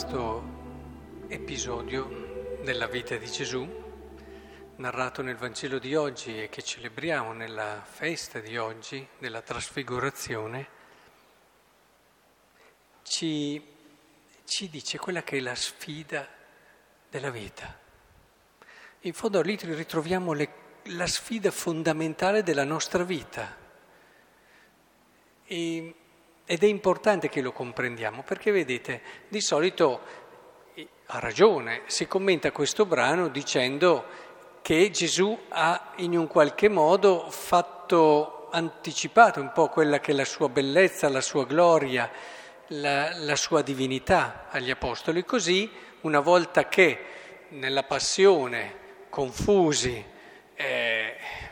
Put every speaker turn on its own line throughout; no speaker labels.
questo episodio della vita di Gesù, narrato nel Vangelo di oggi e che celebriamo nella festa di oggi della trasfigurazione, ci, ci dice quella che è la sfida della vita. In fondo lì ritroviamo le, la sfida fondamentale della nostra vita. E ed è importante che lo comprendiamo perché vedete, di solito ha ragione, si commenta questo brano dicendo che Gesù ha in un qualche modo fatto, anticipato un po' quella che è la sua bellezza, la sua gloria, la, la sua divinità agli apostoli. Così, una volta che nella passione, confusi, eh,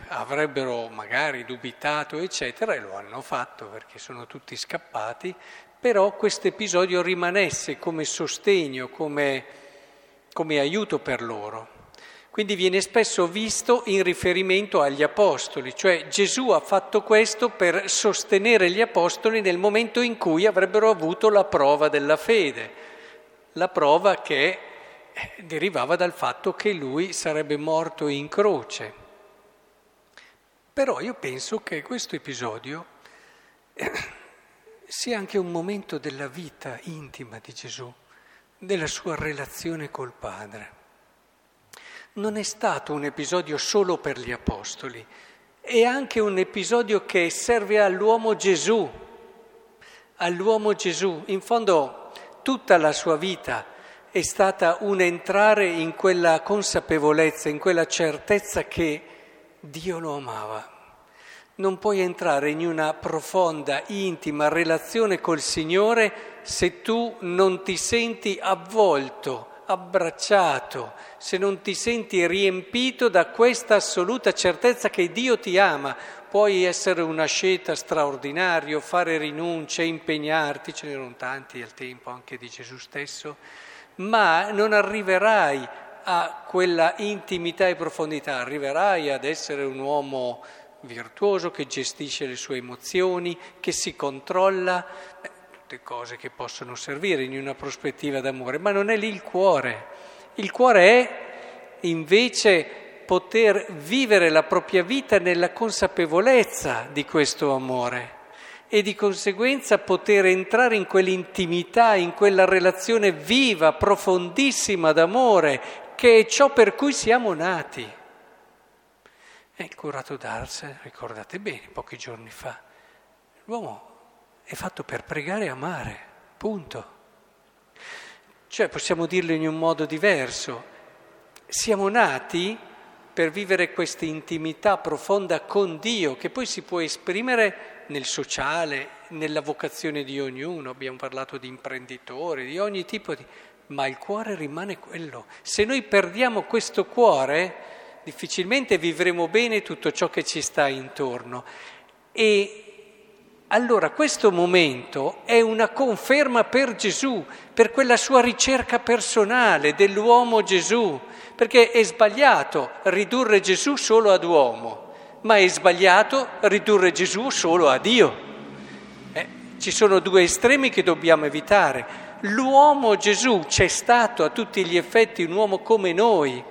avrebbero magari dubitato, eccetera, e lo hanno fatto perché sono tutti scappati, però questo episodio rimanesse come sostegno, come, come aiuto per loro. Quindi viene spesso visto in riferimento agli apostoli, cioè Gesù ha fatto questo per sostenere gli apostoli nel momento in cui avrebbero avuto la prova della fede, la prova che eh, derivava dal fatto che lui sarebbe morto in croce. Però io penso che questo episodio eh, sia anche un momento della vita intima di Gesù, della sua relazione col Padre. Non è stato un episodio solo per gli Apostoli, è anche un episodio che serve all'uomo Gesù, all'uomo Gesù. In fondo tutta la sua vita è stata un entrare in quella consapevolezza, in quella certezza che Dio lo amava. Non puoi entrare in una profonda, intima relazione col Signore se tu non ti senti avvolto, abbracciato, se non ti senti riempito da questa assoluta certezza che Dio ti ama. Puoi essere una scelta straordinaria, fare rinunce, impegnarti, ce n'erano tanti al tempo anche di Gesù stesso, ma non arriverai a quella intimità e profondità, arriverai ad essere un uomo virtuoso che gestisce le sue emozioni, che si controlla, Beh, tutte cose che possono servire in una prospettiva d'amore, ma non è lì il cuore. Il cuore è invece poter vivere la propria vita nella consapevolezza di questo amore e di conseguenza poter entrare in quell'intimità, in quella relazione viva, profondissima d'amore che è ciò per cui siamo nati. E il curato d'Ars, ricordate bene, pochi giorni fa, l'uomo è fatto per pregare e amare, punto. Cioè possiamo dirlo in un modo diverso, siamo nati per vivere questa intimità profonda con Dio, che poi si può esprimere nel sociale, nella vocazione di ognuno, abbiamo parlato di imprenditori, di ogni tipo di ma il cuore rimane quello. Se noi perdiamo questo cuore, difficilmente vivremo bene tutto ciò che ci sta intorno. E allora questo momento è una conferma per Gesù, per quella sua ricerca personale dell'uomo Gesù, perché è sbagliato ridurre Gesù solo ad uomo, ma è sbagliato ridurre Gesù solo a Dio. Eh, ci sono due estremi che dobbiamo evitare. L'uomo Gesù c'è stato a tutti gli effetti un uomo come noi,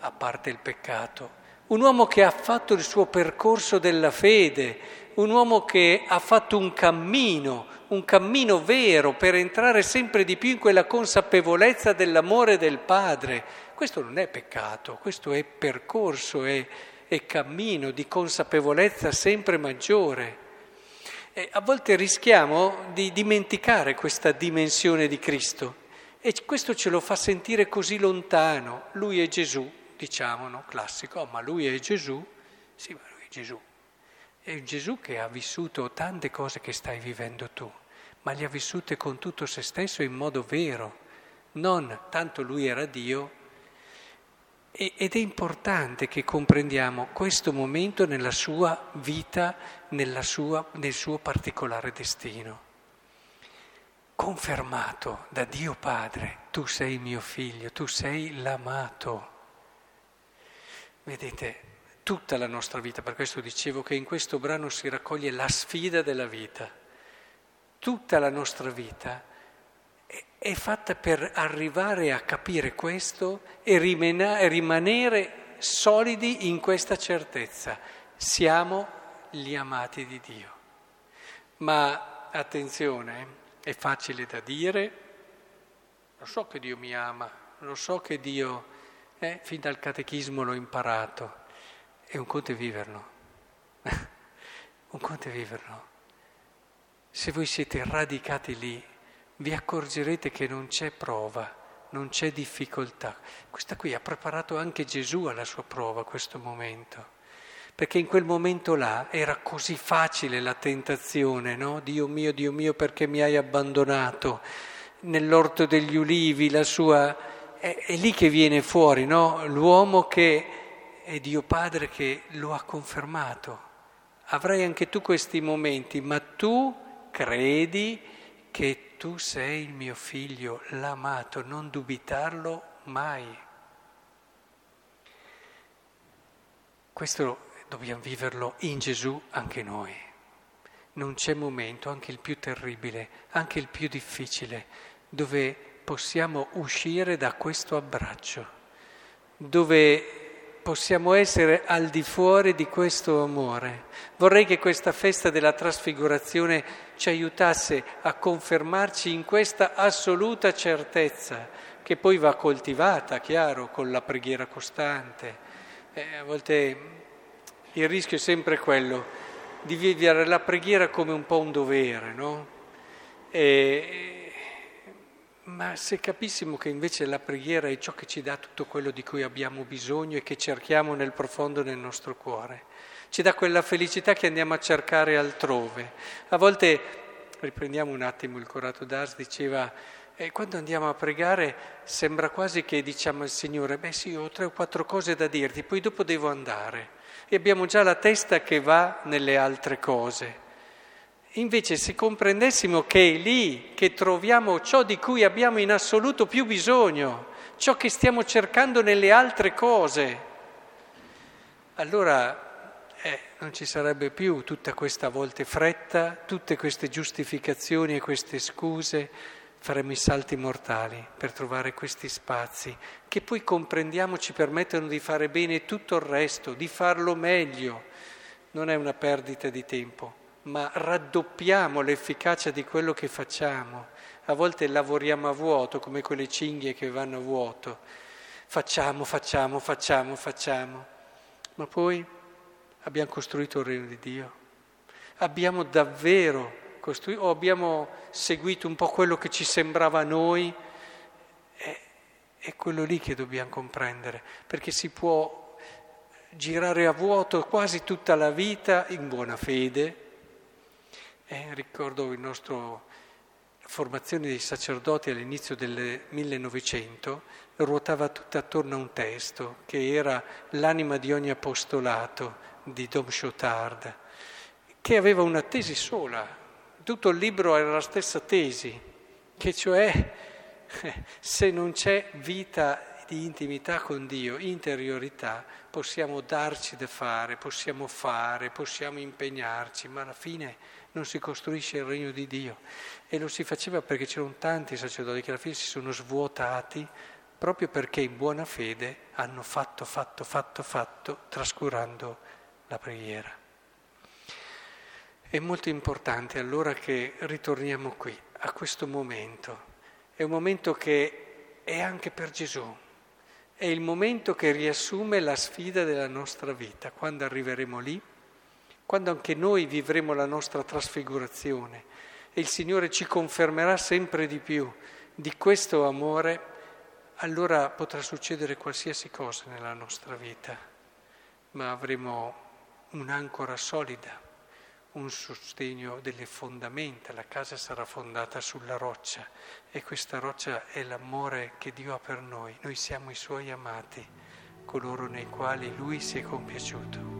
a parte il peccato, un uomo che ha fatto il suo percorso della fede, un uomo che ha fatto un cammino, un cammino vero per entrare sempre di più in quella consapevolezza dell'amore del Padre. Questo non è peccato, questo è percorso, è, è cammino di consapevolezza sempre maggiore. E a volte rischiamo di dimenticare questa dimensione di Cristo e questo ce lo fa sentire così lontano. Lui è Gesù, diciamo, no? classico, oh, ma lui è Gesù. Sì, ma lui è Gesù. È Gesù che ha vissuto tante cose che stai vivendo tu, ma le ha vissute con tutto se stesso in modo vero. Non tanto lui era Dio, ed è importante che comprendiamo questo momento nella sua vita, nella sua, nel suo particolare destino. Confermato da Dio Padre, tu sei mio figlio, tu sei l'amato. Vedete, tutta la nostra vita, per questo dicevo che in questo brano si raccoglie la sfida della vita. Tutta la nostra vita è fatta per arrivare a capire questo e rimanere solidi in questa certezza. Siamo gli amati di Dio. Ma attenzione, è facile da dire, lo so che Dio mi ama, lo so che Dio, eh, fin dal catechismo l'ho imparato, e un conto è viverlo, un conto è viverlo. Se voi siete radicati lì, vi accorgerete che non c'è prova, non c'è difficoltà. Questa qui ha preparato anche Gesù alla sua prova, questo momento. Perché in quel momento là era così facile la tentazione, no? Dio mio, Dio mio, perché mi hai abbandonato? Nell'orto degli ulivi, la sua... È, è lì che viene fuori, no? L'uomo che è Dio Padre che lo ha confermato. Avrai anche tu questi momenti, ma tu credi che tu sei il mio figlio, l'amato, non dubitarlo mai. Questo dobbiamo viverlo in Gesù anche noi. Non c'è momento, anche il più terribile, anche il più difficile, dove possiamo uscire da questo abbraccio, dove possiamo essere al di fuori di questo amore. Vorrei che questa festa della trasfigurazione ci aiutasse a confermarci in questa assoluta certezza, che poi va coltivata, chiaro, con la preghiera costante. Eh, a volte il rischio è sempre quello di vivere la preghiera come un po' un dovere, no? E, ma se capissimo che invece la preghiera è ciò che ci dà tutto quello di cui abbiamo bisogno e che cerchiamo nel profondo del nostro cuore, ci dà quella felicità che andiamo a cercare altrove. A volte, riprendiamo un attimo il Corato d'Ars, diceva, eh, quando andiamo a pregare sembra quasi che diciamo al Signore, beh sì, ho tre o quattro cose da dirti, poi dopo devo andare. E abbiamo già la testa che va nelle altre cose. Invece se comprendessimo che è lì che troviamo ciò di cui abbiamo in assoluto più bisogno, ciò che stiamo cercando nelle altre cose, allora eh, non ci sarebbe più tutta questa volte fretta, tutte queste giustificazioni e queste scuse, faremo i salti mortali per trovare questi spazi che poi comprendiamo ci permettono di fare bene tutto il resto, di farlo meglio. Non è una perdita di tempo ma raddoppiamo l'efficacia di quello che facciamo. A volte lavoriamo a vuoto, come quelle cinghie che vanno a vuoto. Facciamo, facciamo, facciamo, facciamo. Ma poi abbiamo costruito il regno di Dio. Abbiamo davvero costruito, o abbiamo seguito un po' quello che ci sembrava a noi. È, quello lì che dobbiamo comprendere, perché si può girare a vuoto quasi tutta la vita in buona fede, eh, ricordo il nostro formazione dei sacerdoti all'inizio del 1900 ruotava tutta attorno a un testo che era l'anima di ogni apostolato di Dom Chotard, che aveva una tesi sola, tutto il libro era la stessa tesi, che cioè se non c'è vita di intimità con Dio, interiorità, possiamo darci da fare, possiamo fare, possiamo impegnarci, ma alla fine non si costruisce il regno di Dio. E lo si faceva perché c'erano tanti sacerdoti che alla fine si sono svuotati proprio perché in buona fede hanno fatto, fatto, fatto, fatto, trascurando la preghiera. È molto importante allora che ritorniamo qui, a questo momento. È un momento che è anche per Gesù è il momento che riassume la sfida della nostra vita, quando arriveremo lì, quando anche noi vivremo la nostra trasfigurazione. E il Signore ci confermerà sempre di più di questo amore, allora potrà succedere qualsiasi cosa nella nostra vita, ma avremo un'ancora solida un sostegno delle fondamenta, la casa sarà fondata sulla roccia e questa roccia è l'amore che Dio ha per noi, noi siamo i suoi amati, coloro nei quali Lui si è compiaciuto.